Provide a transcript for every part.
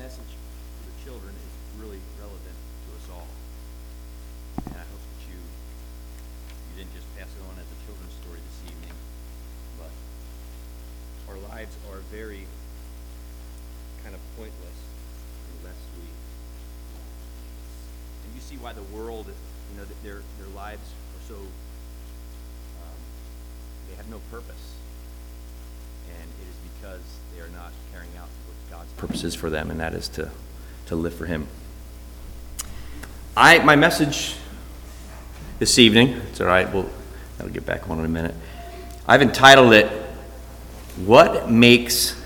message for the children is really relevant to us all. And I hope that you, you didn't just pass it on as a children's story this evening, but our lives are very kind of pointless unless we, and you see why the world, you know, their, their lives are so, um, they have no purpose. It is because they are not carrying out what God's purposes for them, and that is to, to live for Him. I, my message this evening, it's all right, we'll, I'll get back on in a minute. I've entitled it, What Makes,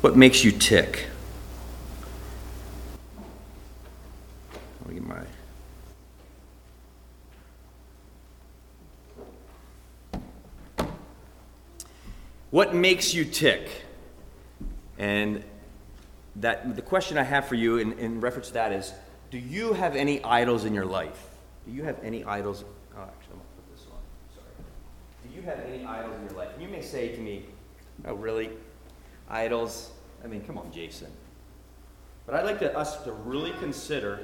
what makes You Tick? Let me get my. What makes you tick? And that the question I have for you in, in reference to that is do you have any idols in your life? Do you have any idols? Oh, actually, I'm going to put this on. Sorry. Do you have any idols in your life? And you may say to me, Oh, really? Idols? I mean, come on, Jason. But I'd like to, us to really consider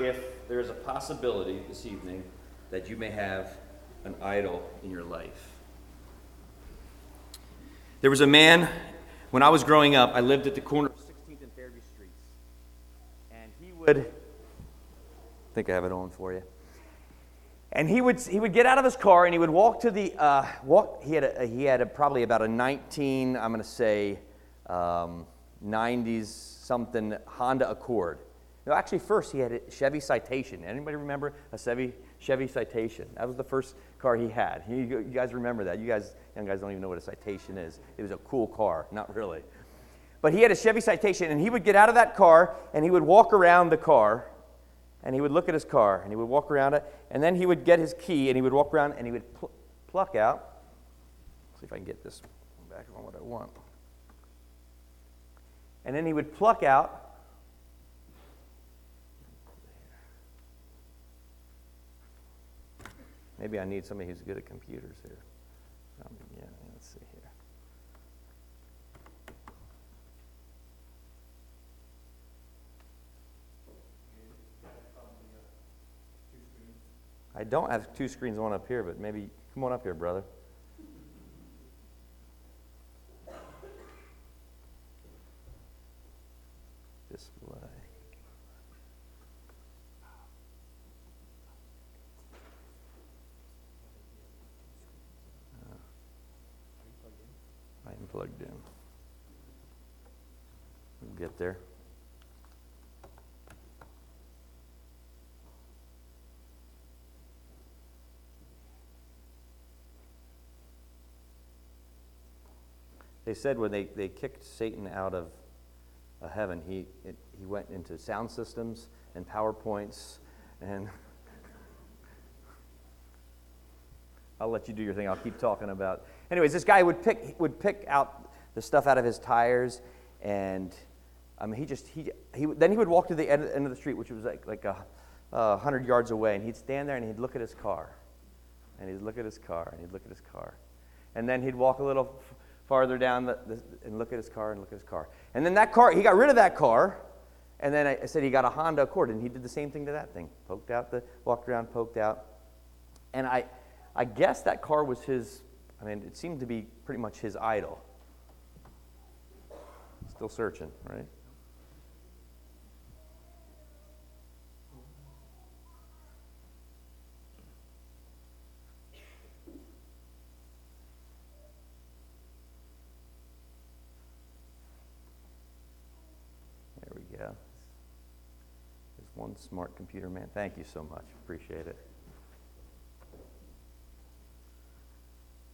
if there's a possibility this evening that you may have an idol in your life. There was a man, when I was growing up, I lived at the corner of 16th and Fairview Streets. And he would, I think I have it on for you. And he would, he would get out of his car and he would walk to the, uh, walk, he had, a, he had a, probably about a 19, I'm going to say, um, 90s something Honda Accord. No, actually, first he had a Chevy Citation. Anybody remember a Chevy, Chevy Citation? That was the first car he had. You, you guys remember that. You guys, young guys don't even know what a Citation is. It was a cool car. Not really. But he had a Chevy Citation, and he would get out of that car and he would walk around the car and he would look at his car and he would walk around it and then he would get his key and he would walk around and he would pl- pluck out see if i can get this back on what i want and then he would pluck out maybe i need somebody who's good at computers here um, yeah let's see here I don't have two screens on up here, but maybe come on up here, brother. Display. Uh, I am plugged in. There. They said when they, they kicked Satan out of uh, heaven, he, it, he went into sound systems and PowerPoints, and I'll let you do your thing. I'll keep talking about. Anyways, this guy would pick, would pick out the stuff out of his tires, and I mean, he just, he, he, then he would walk to the end, end of the street, which was like, like a, hundred yards away, and he'd stand there and he'd look at his car. And he'd look at his car, and he'd look at his car. And then he'd walk a little farther down the, the, and look at his car and look at his car. And then that car, he got rid of that car. And then I, I said he got a Honda Accord, and he did the same thing to that thing. Poked out the, walked around, poked out. And I, I guess that car was his, I mean, it seemed to be pretty much his idol. Still searching, right? There we go. Smart computer man. Thank you so much. Appreciate it.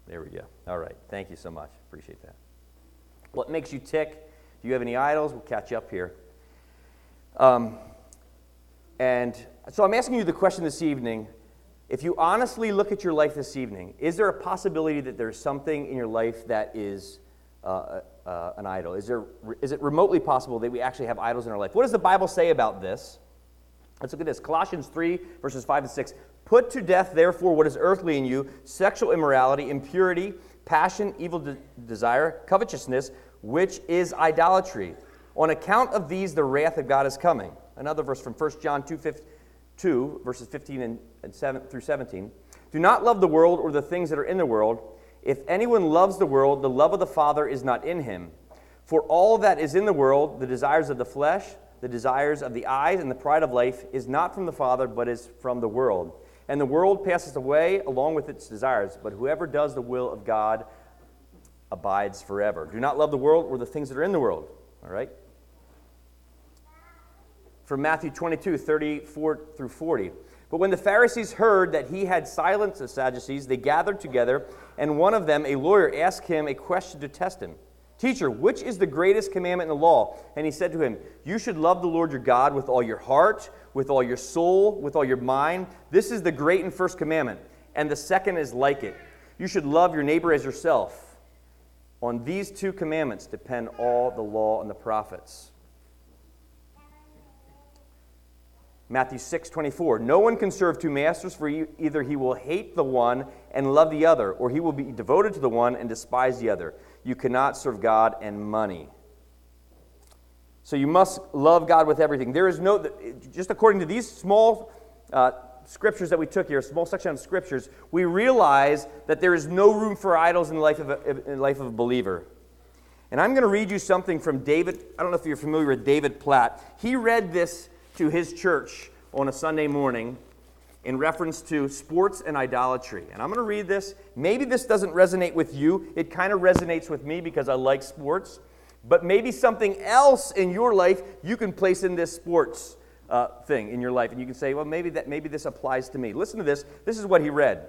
There we go. All right. Thank you so much. Appreciate that. What makes you tick? Do you have any idols? We'll catch up here. Um, and so I'm asking you the question this evening. If you honestly look at your life this evening, is there a possibility that there's something in your life that is uh, uh, an idol? Is, there, is it remotely possible that we actually have idols in our life? What does the Bible say about this? Let's look at this Colossians 3, verses 5 and 6. Put to death, therefore, what is earthly in you sexual immorality, impurity, passion, evil de- desire, covetousness, which is idolatry. On account of these, the wrath of God is coming. Another verse from 1 John 2, 2 verses 15 and, and 7 through 17. Do not love the world or the things that are in the world. If anyone loves the world, the love of the Father is not in him. For all that is in the world, the desires of the flesh, the desires of the eyes, and the pride of life, is not from the Father, but is from the world. And the world passes away along with its desires, but whoever does the will of God abides forever. Do not love the world or the things that are in the world. All right? From Matthew 22, 34 through 40. But when the Pharisees heard that he had silenced the Sadducees, they gathered together, and one of them, a lawyer, asked him a question to test him. Teacher, which is the greatest commandment in the law? And he said to him, You should love the Lord your God with all your heart, with all your soul, with all your mind. This is the great and first commandment. And the second is like it. You should love your neighbor as yourself. On these two commandments depend all the law and the prophets. Matthew 6, 24. No one can serve two masters, for either he will hate the one and love the other, or he will be devoted to the one and despise the other. You cannot serve God and money. So you must love God with everything. There is no, just according to these small uh, scriptures that we took here, a small section of scriptures, we realize that there is no room for idols in the life of a, in the life of a believer. And I'm going to read you something from David. I don't know if you're familiar with David Platt. He read this to his church on a Sunday morning in reference to sports and idolatry. And I'm going to read this. Maybe this doesn't resonate with you. It kind of resonates with me because I like sports. But maybe something else in your life you can place in this sports uh, thing in your life. And you can say, well, maybe, that, maybe this applies to me. Listen to this. This is what he read.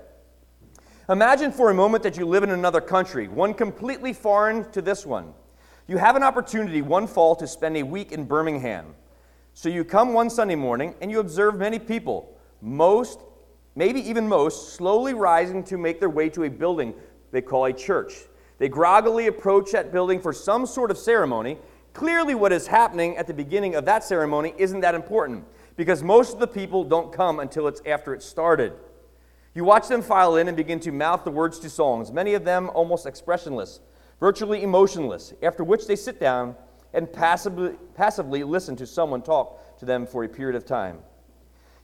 Imagine for a moment that you live in another country, one completely foreign to this one. You have an opportunity one fall to spend a week in Birmingham. So you come one Sunday morning and you observe many people, most, maybe even most, slowly rising to make their way to a building they call a church. They groggily approach that building for some sort of ceremony. Clearly, what is happening at the beginning of that ceremony isn't that important because most of the people don't come until it's after it started. You watch them file in and begin to mouth the words to songs, many of them almost expressionless, virtually emotionless, after which they sit down and passively, passively listen to someone talk to them for a period of time.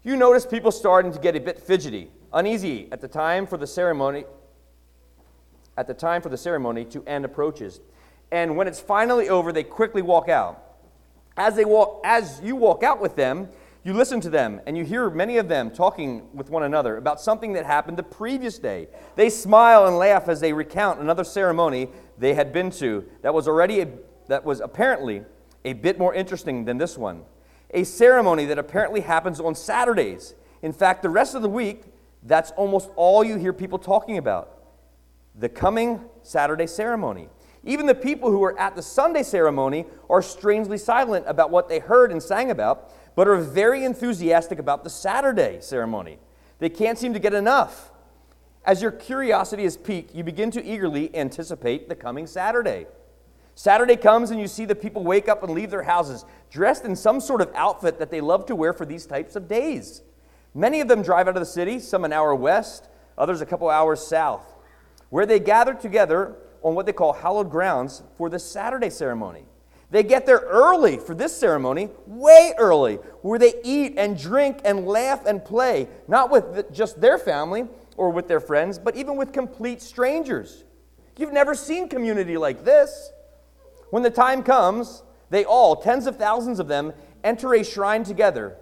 You notice people starting to get a bit fidgety, uneasy at the time for the ceremony at the time for the ceremony to end approaches. And when it's finally over, they quickly walk out. As they walk as you walk out with them, you listen to them and you hear many of them talking with one another about something that happened the previous day. They smile and laugh as they recount another ceremony they had been to that was already a that was apparently a bit more interesting than this one. A ceremony that apparently happens on Saturdays. In fact, the rest of the week, that's almost all you hear people talking about the coming Saturday ceremony. Even the people who were at the Sunday ceremony are strangely silent about what they heard and sang about, but are very enthusiastic about the Saturday ceremony. They can't seem to get enough. As your curiosity is piqued, you begin to eagerly anticipate the coming Saturday. Saturday comes and you see the people wake up and leave their houses dressed in some sort of outfit that they love to wear for these types of days. Many of them drive out of the city, some an hour west, others a couple hours south, where they gather together on what they call hallowed grounds for the Saturday ceremony. They get there early for this ceremony, way early, where they eat and drink and laugh and play, not with just their family or with their friends, but even with complete strangers. You've never seen community like this. When the time comes, they all, tens of thousands of them, enter a shrine together.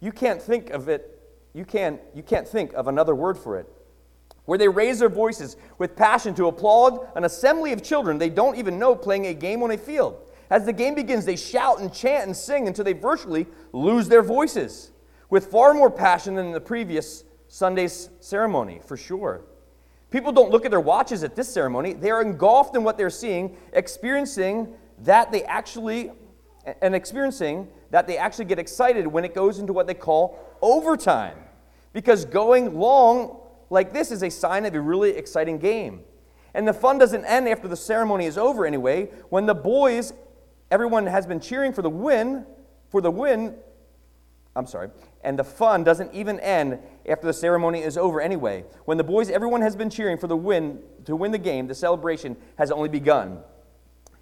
You can't think of it, you can't, you can't think of another word for it. Where they raise their voices with passion to applaud an assembly of children they don't even know playing a game on a field. As the game begins, they shout and chant and sing until they virtually lose their voices, with far more passion than the previous Sunday's ceremony, for sure. People don't look at their watches at this ceremony. They are engulfed in what they're seeing, experiencing that they actually and experiencing that they actually get excited when it goes into what they call overtime. Because going long like this is a sign of a really exciting game. And the fun doesn't end after the ceremony is over anyway. When the boys, everyone has been cheering for the win, for the win, I'm sorry, and the fun doesn't even end after the ceremony is over anyway. When the boys, everyone has been cheering for the win to win the game, the celebration has only begun.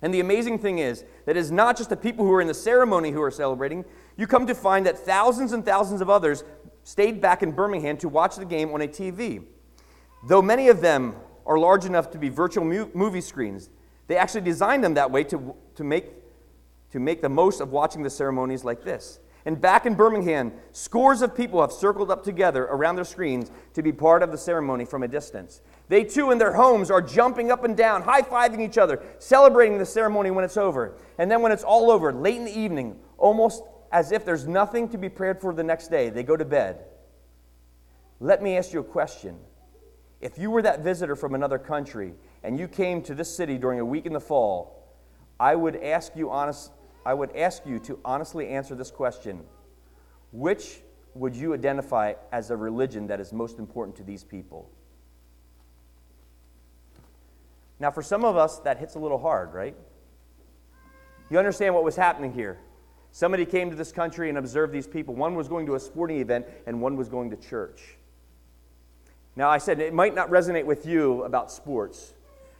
And the amazing thing is that it's not just the people who are in the ceremony who are celebrating. You come to find that thousands and thousands of others stayed back in Birmingham to watch the game on a TV. Though many of them are large enough to be virtual movie screens, they actually designed them that way to, to, make, to make the most of watching the ceremonies like this. And back in Birmingham, scores of people have circled up together around their screens to be part of the ceremony from a distance. They too, in their homes, are jumping up and down, high fiving each other, celebrating the ceremony when it's over. And then when it's all over, late in the evening, almost as if there's nothing to be prayed for the next day, they go to bed. Let me ask you a question. If you were that visitor from another country and you came to this city during a week in the fall, I would ask you honest, I would ask you to honestly answer this question. Which would you identify as a religion that is most important to these people? Now, for some of us, that hits a little hard, right? You understand what was happening here. Somebody came to this country and observed these people. One was going to a sporting event, and one was going to church. Now, I said it might not resonate with you about sports,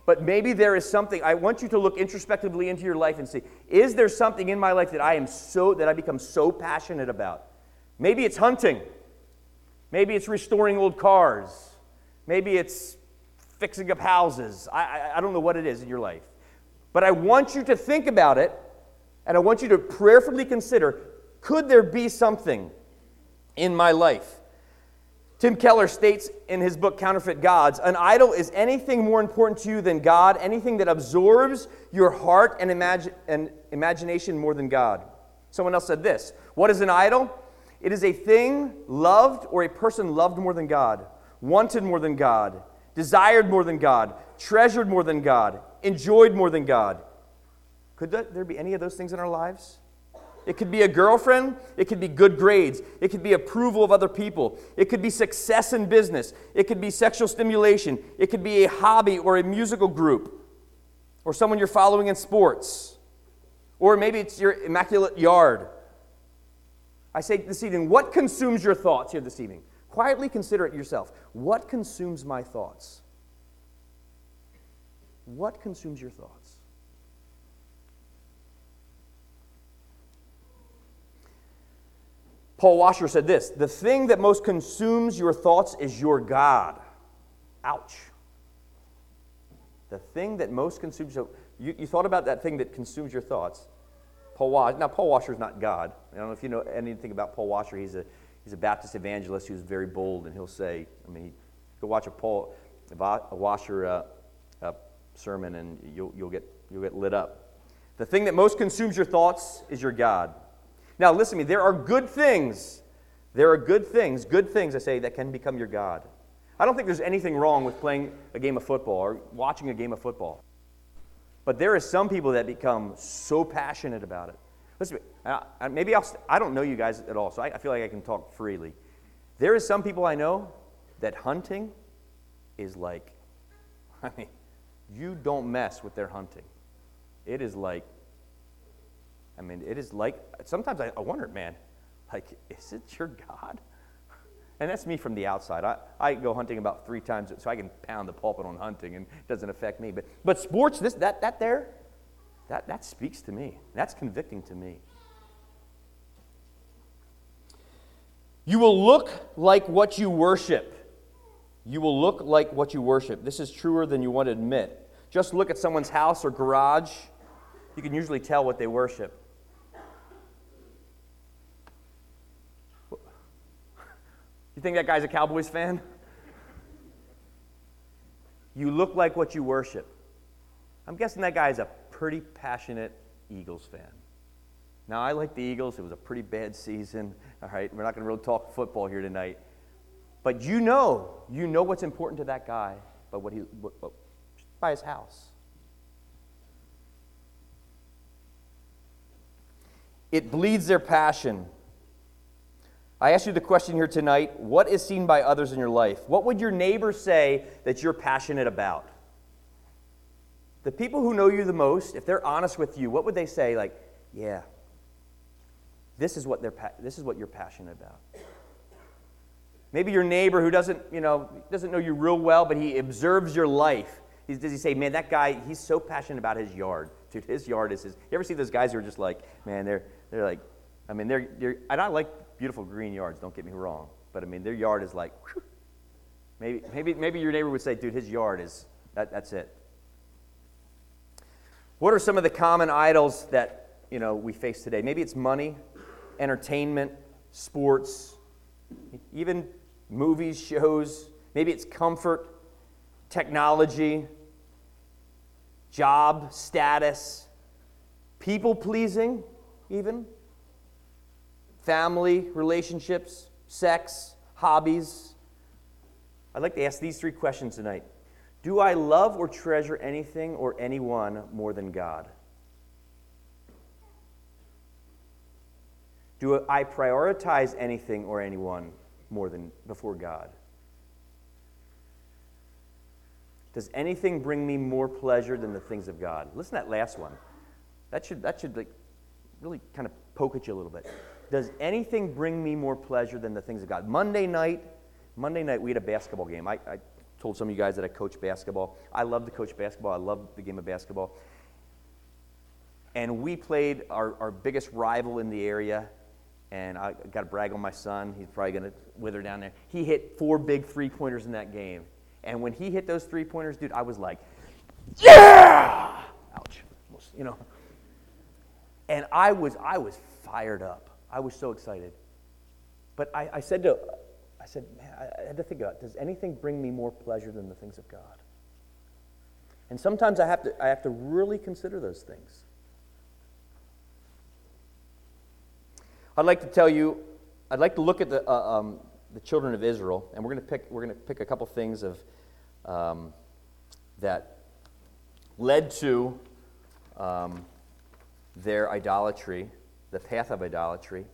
but maybe there is something. I want you to look introspectively into your life and see is there something in my life that I am so, that I become so passionate about? Maybe it's hunting. Maybe it's restoring old cars. Maybe it's fixing up houses. I, I, I don't know what it is in your life. But I want you to think about it, and I want you to prayerfully consider could there be something in my life Tim Keller states in his book Counterfeit Gods an idol is anything more important to you than God, anything that absorbs your heart and, and imagination more than God. Someone else said this What is an idol? It is a thing loved or a person loved more than God, wanted more than God, desired more than God, treasured more than God, enjoyed more than God. Could there be any of those things in our lives? It could be a girlfriend. It could be good grades. It could be approval of other people. It could be success in business. It could be sexual stimulation. It could be a hobby or a musical group or someone you're following in sports. Or maybe it's your immaculate yard. I say this evening, what consumes your thoughts here this evening? Quietly consider it yourself. What consumes my thoughts? What consumes your thoughts? Paul Washer said this The thing that most consumes your thoughts is your God. Ouch. The thing that most consumes you, you thought about that thing that consumes your thoughts. Paul Washer, now Paul Washer is not God. I don't know if you know anything about Paul Washer. He's a, he's a Baptist evangelist who's very bold, and he'll say, I mean, go watch a Paul a Washer uh, uh, sermon, and you'll, you'll, get, you'll get lit up. The thing that most consumes your thoughts is your God. Now, listen to me. There are good things. There are good things, good things, I say, that can become your God. I don't think there's anything wrong with playing a game of football or watching a game of football. But there are some people that become so passionate about it. Listen, maybe I'll, I don't know you guys at all, so I, feel like I can talk freely. There is some people I know that hunting is like, I mean, you don't mess with their hunting. It is like I mean, it is like, sometimes I, wonder, man, like, is it your God? And that's me from the outside. I, I go hunting about three times, so I can pound the pulpit on hunting, and it doesn't affect me. But, but sports, this, that, that there, that, that speaks to me. That's convicting to me. You will look like what you worship. You will look like what you worship. This is truer than you want to admit. Just look at someone's house or garage. You can usually tell what they worship. You think that guy's a Cowboys fan? You look like what you worship. I'm guessing that guy's a pretty passionate Eagles fan. Now, I like the Eagles. It was a pretty bad season. All right, we're not going to really talk football here tonight. But you know, you know what's important to that guy by what he, what, what, by his house. It bleeds their passion. I ask you the question here tonight what is seen by others in your life? What would your neighbor say that you're passionate about? The people who know you the most, if they're honest with you, what would they say? Like, yeah, this is what, they're, this is what you're passionate about. Maybe your neighbor who doesn't, you know, doesn't know you real well, but he observes your life does he say, man, that guy, he's so passionate about his yard. Dude, his yard is his. You ever see those guys who are just like, man, they're, they're like, I mean, they're, they're, and I like beautiful green yards, don't get me wrong. But I mean, their yard is like, whew. maybe, maybe, maybe your neighbor would say, dude, his yard is, that, that's it. What are some of the common idols that, you know, we face today? Maybe it's money, entertainment, sports, even movies, shows. Maybe it's comfort, technology, job, status, people pleasing, even, family, relationships, sex, hobbies. I'd like to ask these three questions tonight Do I love or treasure anything or anyone more than God? Do I prioritize anything or anyone more than before God? Does anything bring me more pleasure than the things of God? Listen to that last one. That should, that should like really kind of poke at you a little bit. Does anything bring me more pleasure than the things of God? Monday night, Monday night we had a basketball game. I, I told some of you guys that I coach basketball. I love to coach basketball. I love the game of basketball. And we played our, our biggest rival in the area, and I got to brag on my son. He's probably going to wither down there. He hit four big three pointers in that game. And when he hit those three pointers, dude, I was like, yeah! Ouch. You know. And I was, I was fired up. I was so excited. But I, I said to, I said, man, I had to think about, does anything bring me more pleasure than the things of God? And sometimes I have to, I have to really consider those things. I'd like to tell you, I'd like to look at the, uh, um, the children of Israel, and we're going to pick, we're going to pick a couple things of, um, that led to um, their idolatry, the path of idolatry.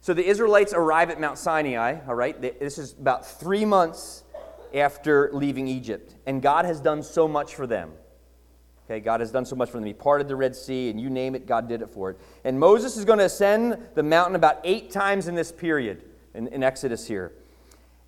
So the Israelites arrive at Mount Sinai, all right? This is about three months after leaving Egypt, and God has done so much for them. Okay, God has done so much for them. He parted the Red Sea, and you name it, God did it for it. And Moses is going to ascend the mountain about eight times in this period, in, in Exodus here.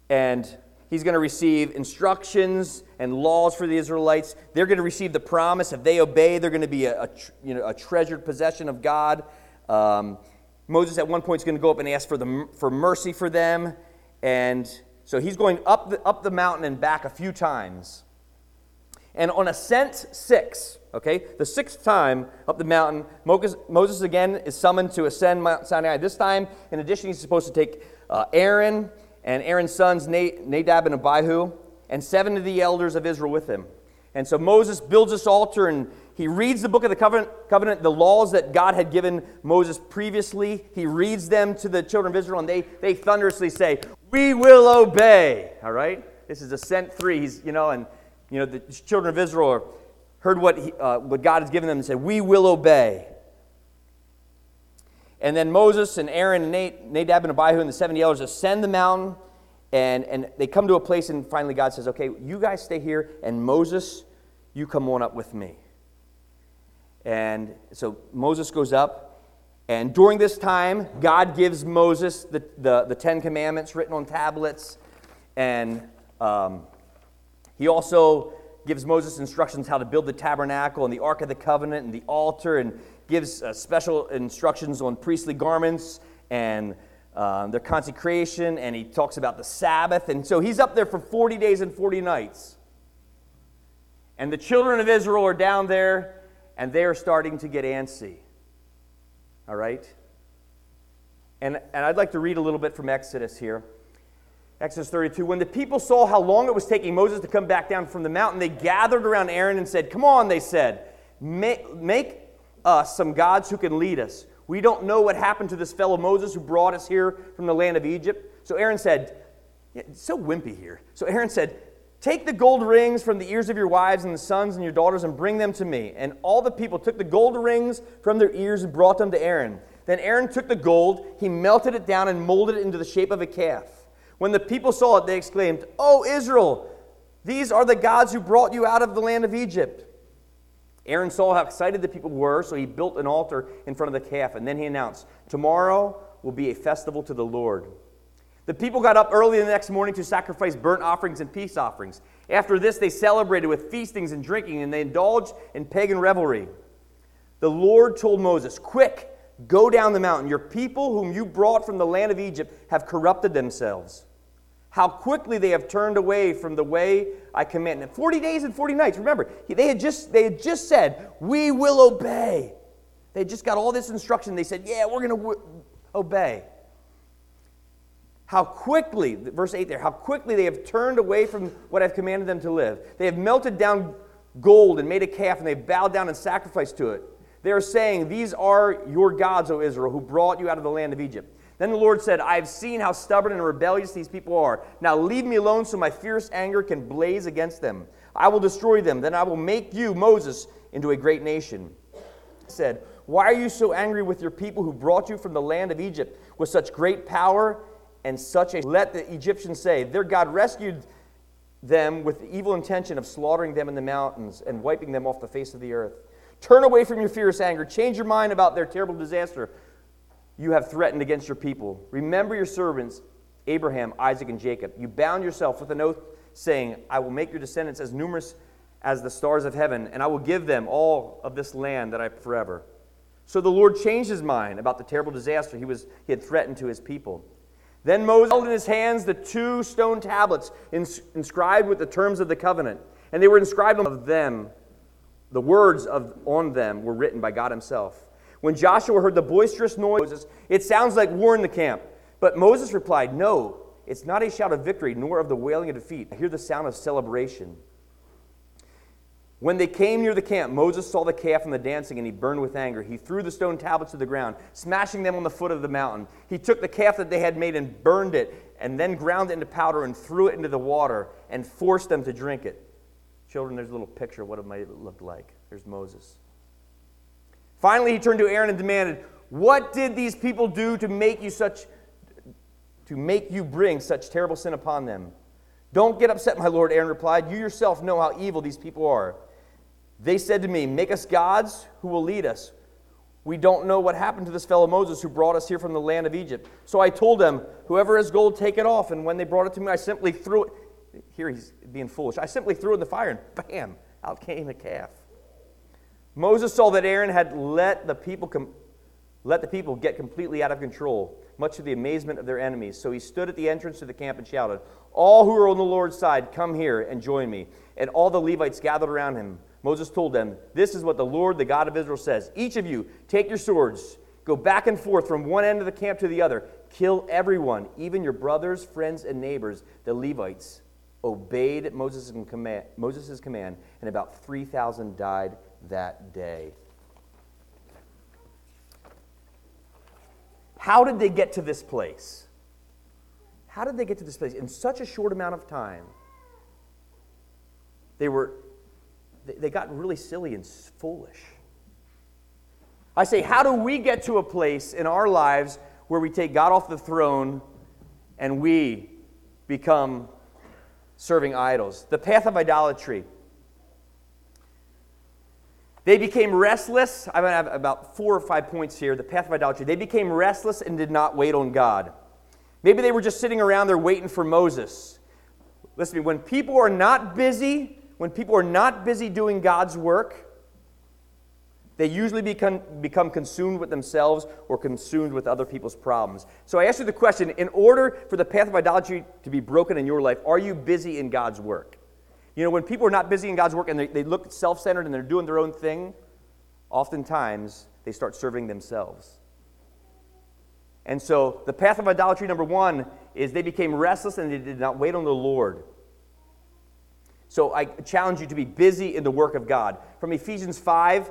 And He's going to receive instructions and laws for the Israelites. They're going to receive the promise. If they obey, they're going to be a, a you know, a treasured possession of God. Um, Moses at one point is going to go up and ask for, the, for mercy for them. And so he's going up the, up the mountain and back a few times. And on ascent six, okay, the sixth time up the mountain, Moses, again is summoned to ascend Mount Sinai. This time, in addition, he's supposed to take uh, Aaron and Aaron's sons, Nadab and Abihu, and seven of the elders of Israel with him. And so Moses builds this altar and he reads the book of the covenant, covenant, the laws that God had given Moses previously. He reads them to the children of Israel, and they, they thunderously say, We will obey. All right? This is ascent three. He's, you know, and you know, the children of Israel heard what, he, uh, what God has given them and said, We will obey. And then Moses and Aaron and Nadab and Abihu and the 70 elders ascend the mountain, and, and they come to a place, and finally God says, Okay, you guys stay here, and Moses, you come on up with me. And so Moses goes up, and during this time, God gives Moses the, the, the Ten Commandments written on tablets, and um, he also gives Moses instructions how to build the tabernacle and the Ark of the Covenant and the altar and gives uh, special instructions on priestly garments and um, their consecration, and he talks about the Sabbath. And so he's up there for 40 days and 40 nights. And the children of Israel are down there, and they are starting to get antsy. All right? And, and I'd like to read a little bit from Exodus here. Exodus 32. When the people saw how long it was taking Moses to come back down from the mountain, they gathered around Aaron and said, Come on, they said, make, make us some gods who can lead us. We don't know what happened to this fellow Moses who brought us here from the land of Egypt. So Aaron said, yeah, so wimpy here. So Aaron said, Take the gold rings from the ears of your wives and the sons and your daughters and bring them to me. And all the people took the gold rings from their ears and brought them to Aaron. Then Aaron took the gold, he melted it down and molded it into the shape of a calf. When the people saw it, they exclaimed, Oh, Israel, these are the gods who brought you out of the land of Egypt. Aaron saw how excited the people were, so he built an altar in front of the calf, and then he announced, Tomorrow will be a festival to the Lord. The people got up early the next morning to sacrifice burnt offerings and peace offerings. After this, they celebrated with feastings and drinking, and they indulged in pagan revelry. The Lord told Moses, Quick, go down the mountain. Your people, whom you brought from the land of Egypt, have corrupted themselves. How quickly they have turned away from the way I commanded. 40 days and 40 nights. Remember, they had just, they had just said, We will obey. They just got all this instruction. They said, Yeah, we're going to w- obey how quickly, verse 8 there, how quickly they have turned away from what I've commanded them to live. They have melted down gold and made a calf, and they bowed down and sacrificed to it. They are saying, These are your gods, O Israel, who brought you out of the land of Egypt. Then the Lord said, I have seen how stubborn and rebellious these people are. Now leave me alone so my fierce anger can blaze against them. I will destroy them. Then I will make you, Moses, into a great nation. He said, Why are you so angry with your people who brought you from the land of Egypt with such great power and such a let the Egyptians say, their God rescued them with the evil intention of slaughtering them in the mountains and wiping them off the face of the earth. Turn away from your fierce anger. Change your mind about their terrible disaster you have threatened against your people. Remember your servants, Abraham, Isaac, and Jacob. You bound yourself with an oath, saying, I will make your descendants as numerous as the stars of heaven, and I will give them all of this land that I forever. So the Lord changed his mind about the terrible disaster he, was, he had threatened to his people. Then Moses held in his hands the two stone tablets ins- inscribed with the terms of the covenant, and they were inscribed on them. The words of, on them were written by God Himself. When Joshua heard the boisterous noise, it sounds like war in the camp. But Moses replied, No, it's not a shout of victory, nor of the wailing of defeat. I hear the sound of celebration. When they came near the camp, Moses saw the calf and the dancing, and he burned with anger. He threw the stone tablets to the ground, smashing them on the foot of the mountain. He took the calf that they had made and burned it, and then ground it into powder and threw it into the water and forced them to drink it. Children, there's a little picture of what it might look like. There's Moses. Finally, he turned to Aaron and demanded, What did these people do to make you such to make you bring such terrible sin upon them? Don't get upset, my lord, Aaron replied. You yourself know how evil these people are. They said to me, Make us gods who will lead us. We don't know what happened to this fellow Moses who brought us here from the land of Egypt. So I told them, Whoever has gold, take it off. And when they brought it to me, I simply threw it. Here he's being foolish. I simply threw it in the fire, and bam, out came a calf. Moses saw that Aaron had let the people com- let the people get completely out of control, much to the amazement of their enemies. So he stood at the entrance to the camp and shouted, All who are on the Lord's side, come here and join me. And all the Levites gathered around him. Moses told them, This is what the Lord, the God of Israel, says Each of you, take your swords, go back and forth from one end of the camp to the other, kill everyone, even your brothers, friends, and neighbors, the Levites. Obeyed Moses' command, command, and about 3,000 died that day. How did they get to this place? How did they get to this place in such a short amount of time? They were they got really silly and foolish. I say, how do we get to a place in our lives where we take God off the throne and we become serving idols? The path of idolatry. They became restless. To have about four or five points here. The path of idolatry. They became restless and did not wait on God. Maybe they were just sitting around there waiting for Moses. Listen to me, when people are not busy, when people are not busy doing God's work, they usually become, become consumed with themselves or consumed with other people's problems. So I ask you the question in order for the path of idolatry to be broken in your life, are you busy in God's work? You know, when people are not busy in God's work and they, they look self centered and they're doing their own thing, oftentimes they start serving themselves. And so the path of idolatry, number one, is they became restless and they did not wait on the Lord. So I challenge you to be busy in the work of God. From Ephesians 5,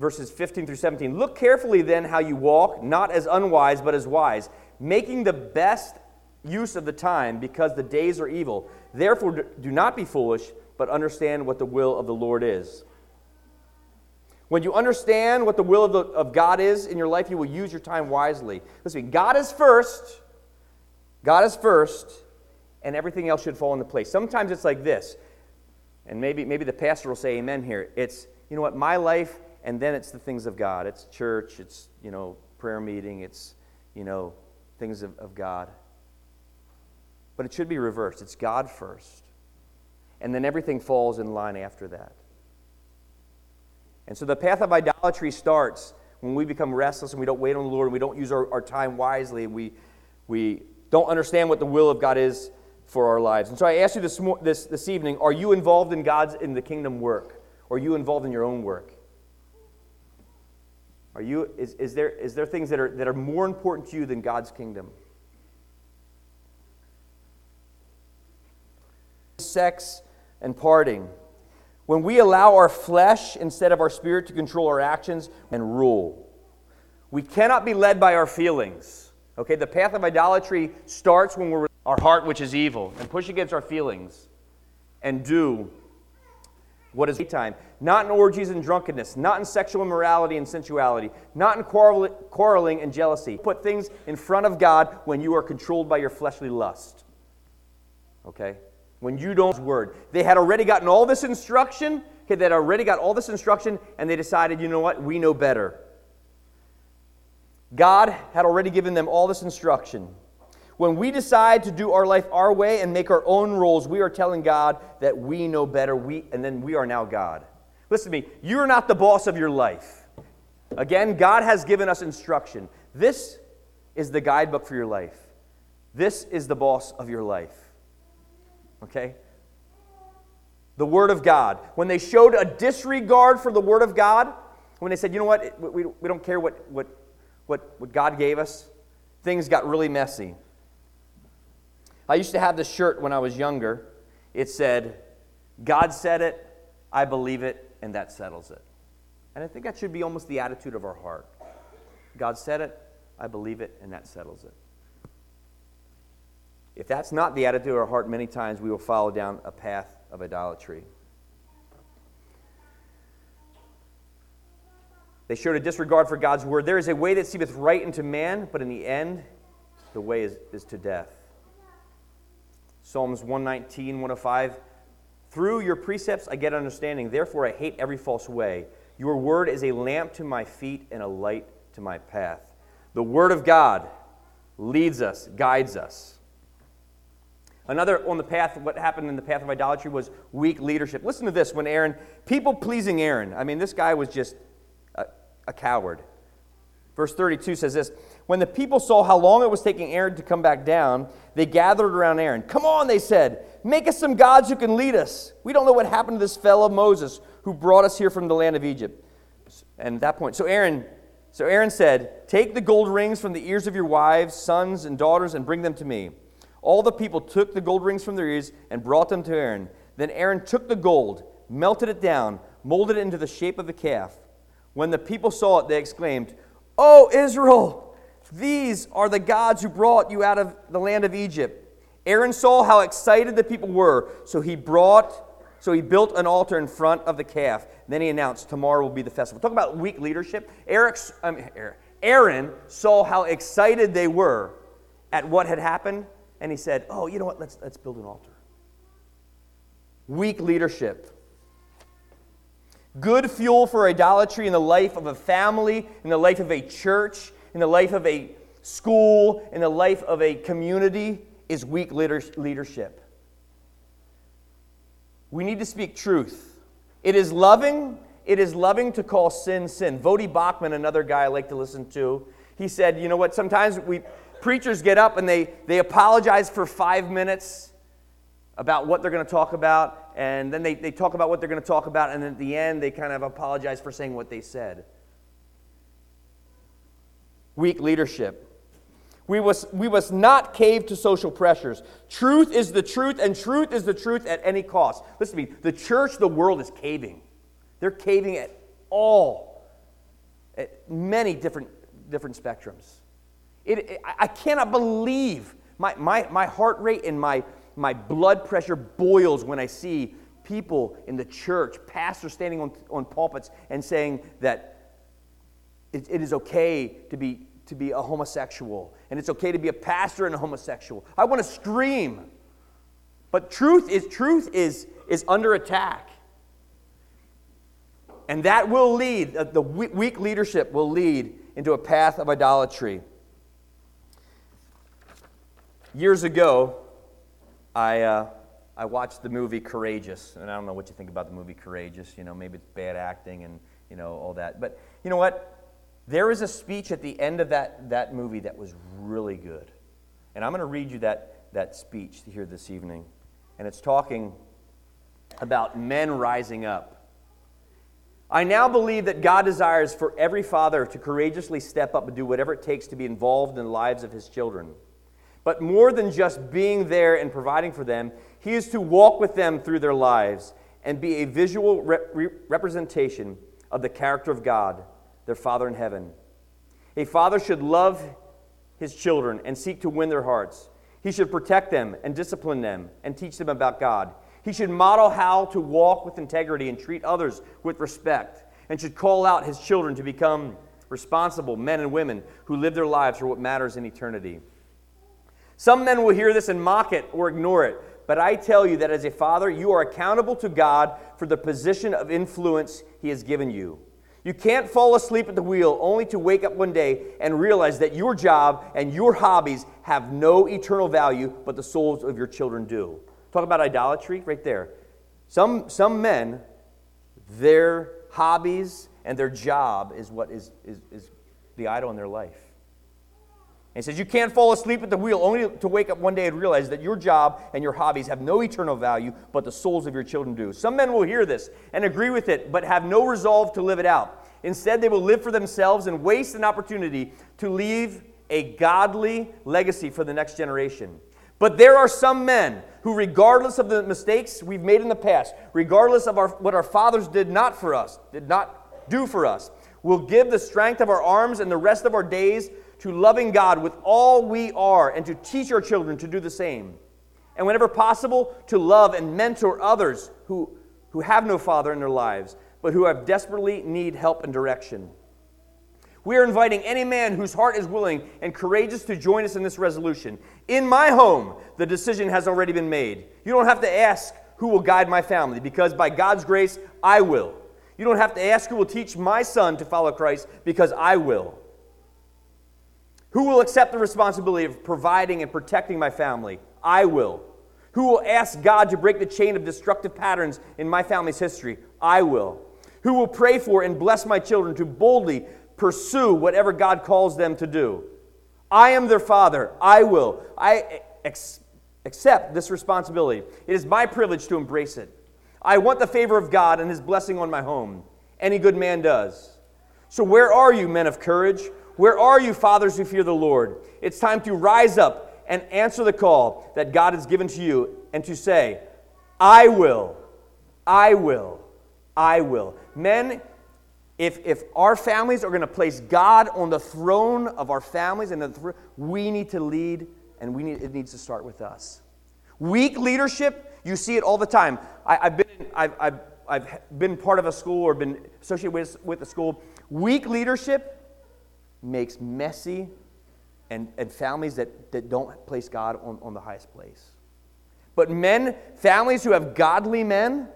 verses 15 through 17. Look carefully then how you walk, not as unwise, but as wise, making the best use of the time because the days are evil. Therefore, do not be foolish, but understand what the will of the Lord is. When you understand what the will of, the, of God is in your life, you will use your time wisely. Listen, God is first. God is first and everything else should fall into place. Sometimes it's like this, and maybe, maybe the pastor will say amen here. It's, you know what, my life, and then it's the things of God. It's church, it's, you know, prayer meeting, it's, you know, things of, of God. But it should be reversed. It's God first. And then everything falls in line after that. And so the path of idolatry starts when we become restless and we don't wait on the Lord and we don't use our, our time wisely and we, we don't understand what the will of God is for our lives. And so I ask you this, this, this evening are you involved in God's in the kingdom work? Or are you involved in your own work? Are you, is, is, there, is there things that are, that are more important to you than God's kingdom? Sex and parting. When we allow our flesh instead of our spirit to control our actions and rule, we cannot be led by our feelings. Okay, the path of idolatry starts when we're our heart, which is evil, and push against our feelings and do what is time. Not in orgies and drunkenness, not in sexual immorality and sensuality, not in quarreling and jealousy. Put things in front of God when you are controlled by your fleshly lust. Okay? When you don't word. They had already gotten all this instruction. Okay, they had already got all this instruction, and they decided, you know what? We know better. God had already given them all this instruction. When we decide to do our life our way and make our own rules, we are telling God that we know better, we, and then we are now God. Listen to me, you're not the boss of your life. Again, God has given us instruction. This is the guidebook for your life. This is the boss of your life. Okay? The Word of God. When they showed a disregard for the Word of God, when they said, you know what, we, we don't care what, what, what, what God gave us, things got really messy. I used to have this shirt when I was younger. It said, God said it, I believe it, and that settles it. And I think that should be almost the attitude of our heart. God said it, I believe it, and that settles it. If that's not the attitude of our heart, many times we will follow down a path of idolatry. They showed a disregard for God's word. There is a way that seemeth right unto man, but in the end, the way is, is to death. Psalms 119, 105. Through your precepts I get understanding, therefore I hate every false way. Your word is a lamp to my feet and a light to my path. The word of God leads us, guides us. Another on the path, what happened in the path of idolatry was weak leadership. Listen to this when Aaron, people pleasing Aaron. I mean, this guy was just a, a coward. Verse 32 says this When the people saw how long it was taking Aaron to come back down, they gathered around Aaron. Come on, they said, make us some gods who can lead us. We don't know what happened to this fellow Moses who brought us here from the land of Egypt. And at that point, so Aaron, so Aaron said, Take the gold rings from the ears of your wives, sons, and daughters, and bring them to me. All the people took the gold rings from their ears and brought them to Aaron. Then Aaron took the gold, melted it down, molded it into the shape of a calf. When the people saw it, they exclaimed, Oh, Israel, these are the gods who brought you out of the land of Egypt. Aaron saw how excited the people were, so he brought, so he built an altar in front of the calf. Then he announced, "Tomorrow will be the festival." Talk about weak leadership. Eric's, I mean, Aaron saw how excited they were at what had happened, and he said, "Oh, you know what? Let's let's build an altar." Weak leadership. Good fuel for idolatry in the life of a family, in the life of a church, in the life of a school, in the life of a community is weak leadership. We need to speak truth. It is loving. It is loving to call sin sin. Voddie Baucham, another guy I like to listen to, he said, you know what, sometimes we preachers get up and they, they apologize for five minutes about what they're going to talk about, and then they, they talk about what they're going to talk about, and at the end they kind of apologize for saying what they said. Weak leadership. We must, we must not cave to social pressures. Truth is the truth, and truth is the truth at any cost. Listen to me. The church, the world is caving. They're caving at all, at many different, different spectrums. It, it, I cannot believe my, my, my heart rate and my, my blood pressure boils when I see people in the church, pastors standing on, on pulpits and saying that it, it is okay to be, to be a homosexual and it's okay to be a pastor and a homosexual. I want to scream. But truth is truth is, is under attack. And that will lead, the weak leadership will lead into a path of idolatry. Years ago, I, uh, I watched the movie Courageous, and I don't know what you think about the movie Courageous. You know, maybe it's bad acting and, you know, all that. But you know what? There is a speech at the end of that, that movie that was really good. And I'm going to read you that, that speech here this evening. And it's talking about men rising up. I now believe that God desires for every father to courageously step up and do whatever it takes to be involved in the lives of his children. But more than just being there and providing for them, he is to walk with them through their lives and be a visual re- representation of the character of God, their Father in heaven. A father should love his children and seek to win their hearts. He should protect them and discipline them and teach them about God. He should model how to walk with integrity and treat others with respect, and should call out his children to become responsible men and women who live their lives for what matters in eternity. Some men will hear this and mock it or ignore it, but I tell you that as a father, you are accountable to God for the position of influence he has given you. You can't fall asleep at the wheel only to wake up one day and realize that your job and your hobbies have no eternal value, but the souls of your children do. Talk about idolatry right there. Some, some men, their hobbies and their job is what is, is, is the idol in their life. He says, You can't fall asleep at the wheel only to wake up one day and realize that your job and your hobbies have no eternal value, but the souls of your children do. Some men will hear this and agree with it, but have no resolve to live it out. Instead, they will live for themselves and waste an opportunity to leave a godly legacy for the next generation. But there are some men who, regardless of the mistakes we've made in the past, regardless of our, what our fathers did not for us, did not do for us, will give the strength of our arms and the rest of our days to loving God with all we are and to teach our children to do the same. And whenever possible, to love and mentor others who, who have no father in their lives, but who have desperately need help and direction. We are inviting any man whose heart is willing and courageous to join us in this resolution. In my home, the decision has already been made. You don't have to ask who will guide my family, because by God's grace, I will. You don't have to ask who will teach my son to follow Christ, because I will. Who will accept the responsibility of providing and protecting my family? I will. Who will ask God to break the chain of destructive patterns in my family's history? I will. Who will pray for and bless my children to boldly pursue whatever God calls them to do. I am their father. I will. I ex- accept this responsibility. It is my privilege to embrace it. I want the favor of God and his blessing on my home. Any good man does. So, where are you, men of courage? Where are you, fathers who fear the Lord? It's time to rise up and answer the call that God has given to you and to say, I will, I will, I will. Men, if, if our families are going to place God on the throne of our families, and th- we need to lead, and we need, it needs to start with us. Weak leadership, you see it all the time. I, have been, I've, I've, I've been part of a school or been associated with, with a school. Weak leadership makes messy and, and families that, that don't place God on, on the highest place. But men, families who have godly men,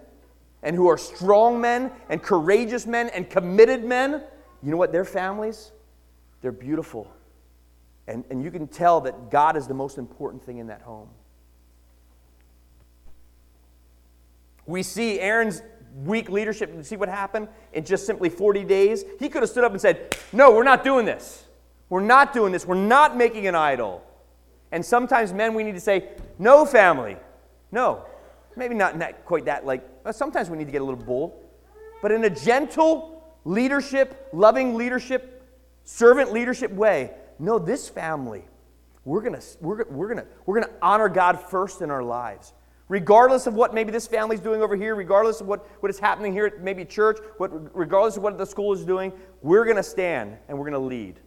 and who are strong men and courageous men and committed men, you know what? Their families, they're beautiful. And, and you can tell that God is the most important thing in that home. We see Aaron's weak leadership. You see what happened in just simply 40 days? He could have stood up and said, No, we're not doing this. We're not doing this. We're not making an idol. And sometimes, men, we need to say, No, family. No. Maybe not, not quite that like Sometimes we need to get a little bold. But in a gentle leadership, loving leadership, servant leadership way, no, this family, we're going to we're, we're gonna, we're gonna honor God first in our lives. Regardless of what maybe this family's doing over here, regardless of what, what is happening here at maybe church, what, regardless of what the school is doing, we're going to stand and we're going to lead.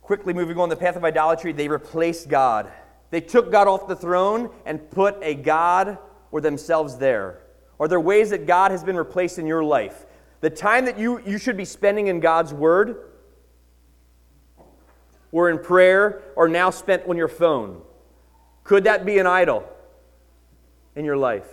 Quickly moving on the path of idolatry, they replaced God. They took God off the throne and put a God or themselves there. Are there ways that God has been replaced in your life? The time that you, you should be spending in God's Word or in prayer are now spent on your phone. Could that be an idol in your life?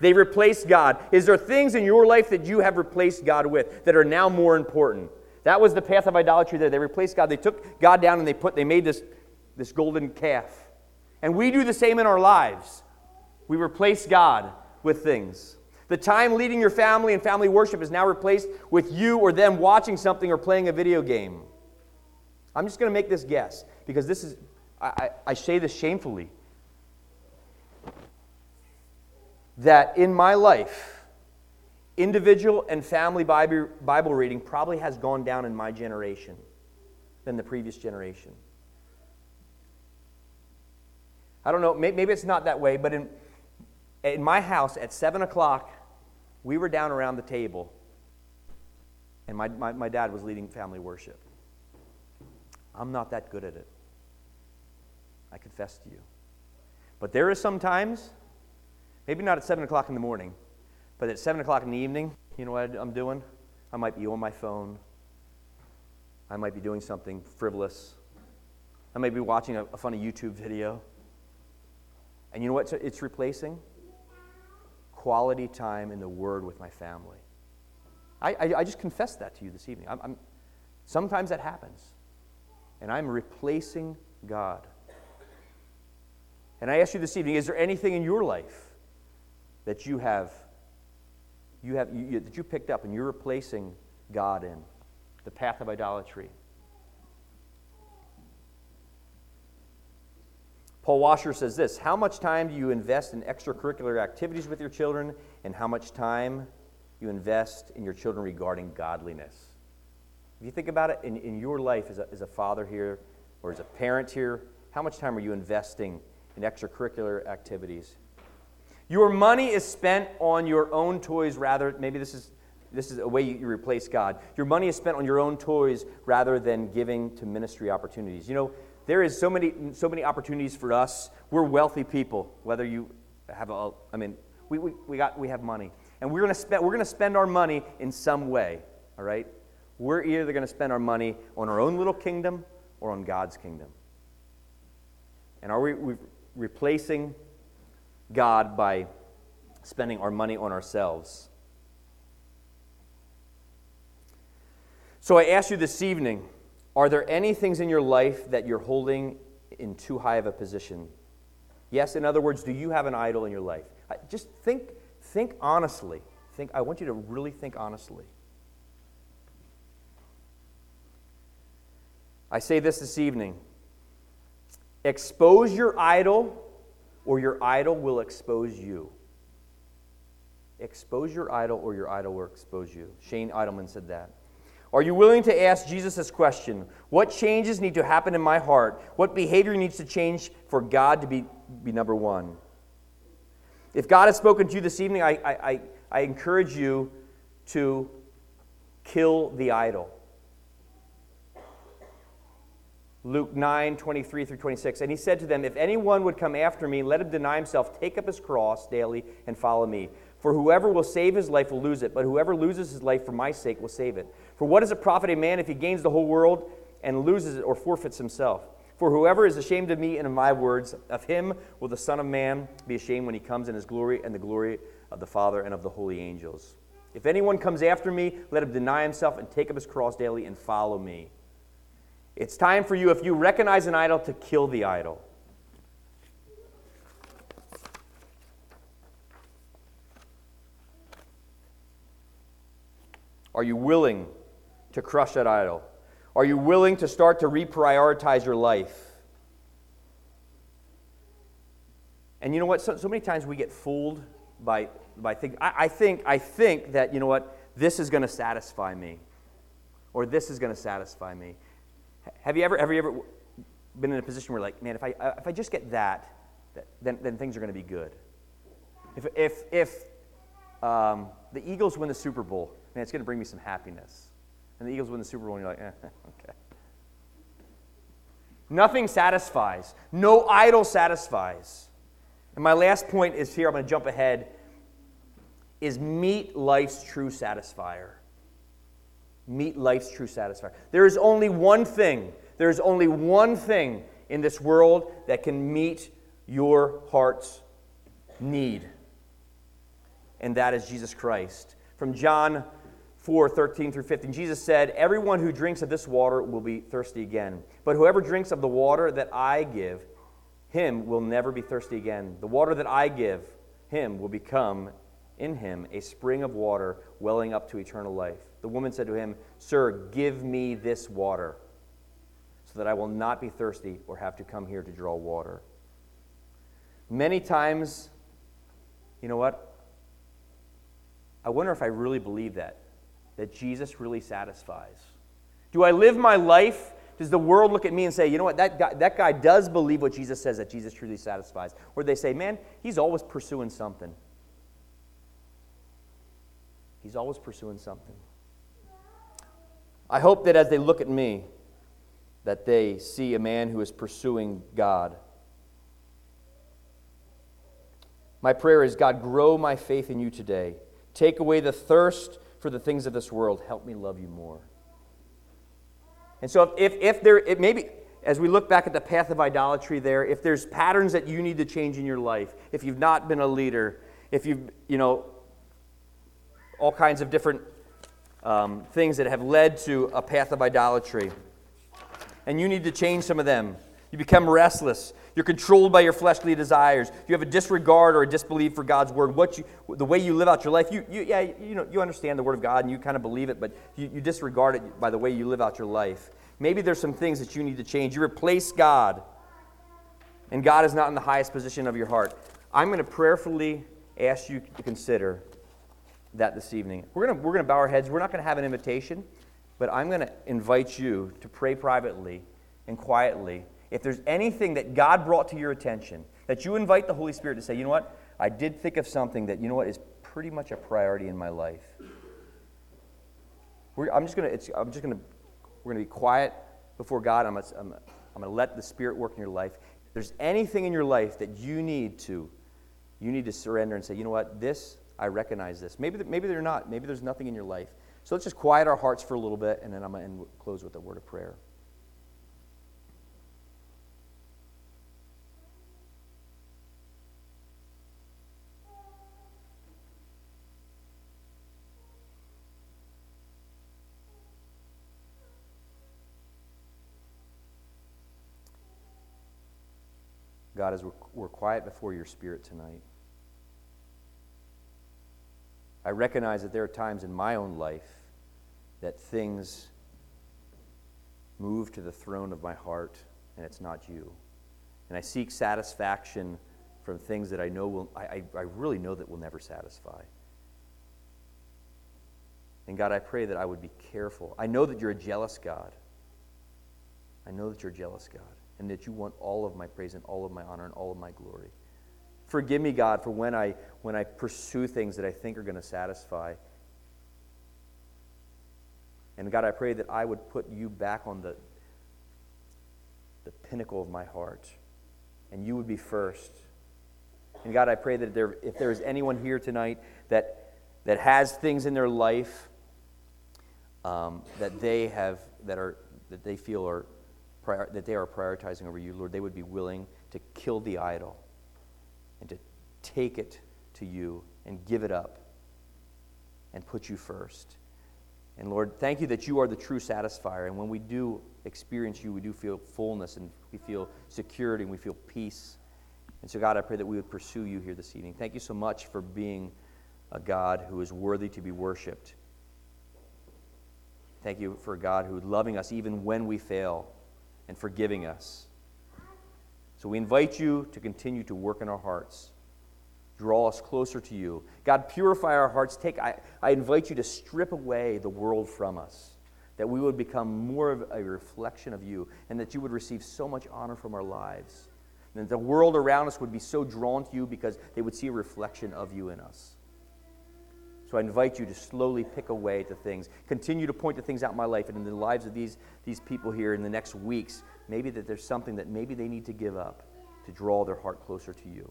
They replaced God. Is there things in your life that you have replaced God with that are now more important? That was the path of idolatry there. They replaced God. They took God down and they put they made this, this golden calf. And we do the same in our lives. We replace God with things. The time leading your family and family worship is now replaced with you or them watching something or playing a video game. I'm just going to make this guess because this is, I, I, I say this shamefully. That in my life, individual and family Bible, reading probably has gone down in my generation than the previous generation. I don't know, maybe it's not that way, but in, in my house at 7 o'clock, we were down around the table, and my, my, my dad was leading family worship. I'm not that good at it. I confess to you. But there is sometimes, maybe not at 7 o'clock in the morning, but at 7 o'clock in the evening, you know what I'm doing? I might be on my phone. I might be doing something frivolous. I might be watching a, a funny YouTube video. And you know what it's replacing? Quality time in the Word with my family. I, I, I just confess that to you this evening. I'm, I'm, sometimes that happens. And I'm replacing God. And I ask you this evening is there anything in your life that you have you have you, that you picked up and you're replacing God in the path of idolatry. Paul Washer says this How much time do you invest in extracurricular activities with your children, and how much time you invest in your children regarding godliness? If you think about it in, in your life as a, as a father here or as a parent here, how much time are you investing in extracurricular activities? Your money is spent on your own toys rather, maybe this is, this is a way you replace God. Your money is spent on your own toys rather than giving to ministry opportunities. You know, there is so many, so many opportunities for us. We're wealthy people, whether you have a, I mean, we, we, we, got, we have money. And we're going to spend, we're going to spend our money in some way, all right? We're either going to spend our money on our own little kingdom or on God's kingdom. And are we, replacing God by spending our money on ourselves. So I ask you this evening are there any things in your life that you're holding in too high of a position? Yes, in other words, do you have an idol in your life? Just think, think honestly. Think, I want you to really think honestly. I say this this evening expose your idol or your idol will expose you. Expose your idol, or your idol will expose you. Shane Idleman said that. Are you willing to ask Jesus this question? What changes need to happen in my heart? What behavior needs to change for God to be, be number one? If God has spoken to you this evening, I, I, I encourage you to kill the idol. Luke 9, 23 through 26. And he said to them, If anyone would come after me, let him deny himself, take up his cross daily, and follow me. For whoever will save his life will lose it, but whoever loses his life for my sake will save it. For what does it profit a man if he gains the whole world and loses it or forfeits himself? For whoever is ashamed of me and of my words, of him will the Son of Man be ashamed when he comes in his glory and the glory of the Father and of the holy angels. If anyone comes after me, let him deny himself and take up his cross daily and follow me. It's time for you, if you recognize an idol, to kill the idol. Are you willing to crush that idol? Are you willing to start to reprioritize your life? And you know what? So, so many times we get fooled by, by think, I, I think, I think that, you know what, this is going to satisfy me. Or this is going to satisfy me. Have you ever, have you ever been in a position where, like, man, if I, if I just get that, then, then things are going to be good? If, if, if um, the Eagles win the Super Bowl, man, it's going to bring me some happiness. And the Eagles win the Super Bowl, and you're like, eh, okay. Nothing satisfies. No idol satisfies. And my last point is here, I'm going to jump ahead, is meet life's true satisfier meet life's true satisfier. There is only one thing, there is only one thing in this world that can meet your heart's need, and that is Jesus Christ. From John 4 13 through 15, Jesus said, Everyone who drinks of this water will be thirsty again. But whoever drinks of the water that I give, him will never be thirsty again. The water that I give him will become in him a spring of water welling up to eternal life. The woman said to him, Sir, give me this water so that I will not be thirsty or have to come here to draw water. Many times, you know what? I wonder if I really believe that, that Jesus really satisfies. Do I live my life? Does the world look at me and say, you know what, that guy, that guy does believe what Jesus says, that Jesus truly satisfies? Or they say, man, he's always pursuing something. He's always pursuing something. I hope that as they look at me, that they see a man who is pursuing God. My prayer is God, grow my faith in you today. Take away the thirst for the things of this world. Help me love you more. And so, if, if, if there, it maybe as we look back at the path of idolatry there, if there's patterns that you need to change in your life, if you've not been a leader, if you've, you know, all kinds of different um, things that have led to a path of idolatry, and you need to change some of them. You become restless. You're controlled by your fleshly desires. You have a disregard or a disbelief for God's word. What you, the way you live out your life, you, you, yeah, you, know, you understand the word of God and you kind of believe it, but you, you disregard it by the way you live out your life. Maybe there's some things that you need to change. You replace God, and God is not in the highest position of your heart. I'm going to prayerfully ask you to consider that this evening. We're going we're to bow our heads. We're not going to have an invitation, but I'm going to invite you to pray privately and quietly. If there's anything that God brought to your attention, that you invite the Holy Spirit to say, you know what, I did think of something that, you know what, is pretty much a priority in my life. We're, I'm just going to, I'm just going to we're going to be quiet before God. I'm going, I'm, I'm to let the Spirit work in your life. If there's anything in your life that you need to, you need to surrender and say, you know what, this, I recognize this. Maybe, maybe they're not. Maybe there's nothing in your life. So let's just quiet our hearts for a little bit, and then I'm going to close with a word of prayer. God, as we're, we're quiet before your Spirit tonight, I recognize that there are times in my own life that things move to the throne of my heart and it's not you. And I seek satisfaction from things that I know will, I, I really know that will never satisfy. And God, I pray that I would be careful. I know that you're a jealous God. I know that you're a jealous God and that you want all of my praise and all of my honor and all of my glory. Forgive me, God, for when I, when I pursue things that I think are going to satisfy. And God, I pray that I would put you back on the, the pinnacle of my heart, and you would be first. And God, I pray that there, if there is anyone here tonight that, that has things in their life um, that they have that are that they feel are prior, that they are prioritizing over you, Lord, they would be willing to kill the idol and to take it to you and give it up and put you first. And Lord, thank you that you are the true satisfier. And when we do experience you, we do feel fullness and we feel security and we feel peace. And so, God, I pray that we would pursue you here this evening. Thank you so much for being a God who is worthy to be worshiped. Thank you for a God who loving us even when we fail and forgiving us. So we invite you to continue to work in our hearts. Draw us closer to you. God, purify our hearts. Take, I, I invite you to strip away the world from us, that we would become more of a reflection of you, and that you would receive so much honor from our lives. And that the world around us would be so drawn to you because they would see a reflection of you in us. So I invite you to slowly pick away at the things. Continue to point the things out in my life and in the lives of these, these people here in the next weeks. Maybe that there's something that maybe they need to give up to draw their heart closer to you.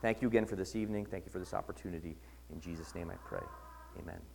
Thank you again for this evening. Thank you for this opportunity. In Jesus' name I pray. Amen.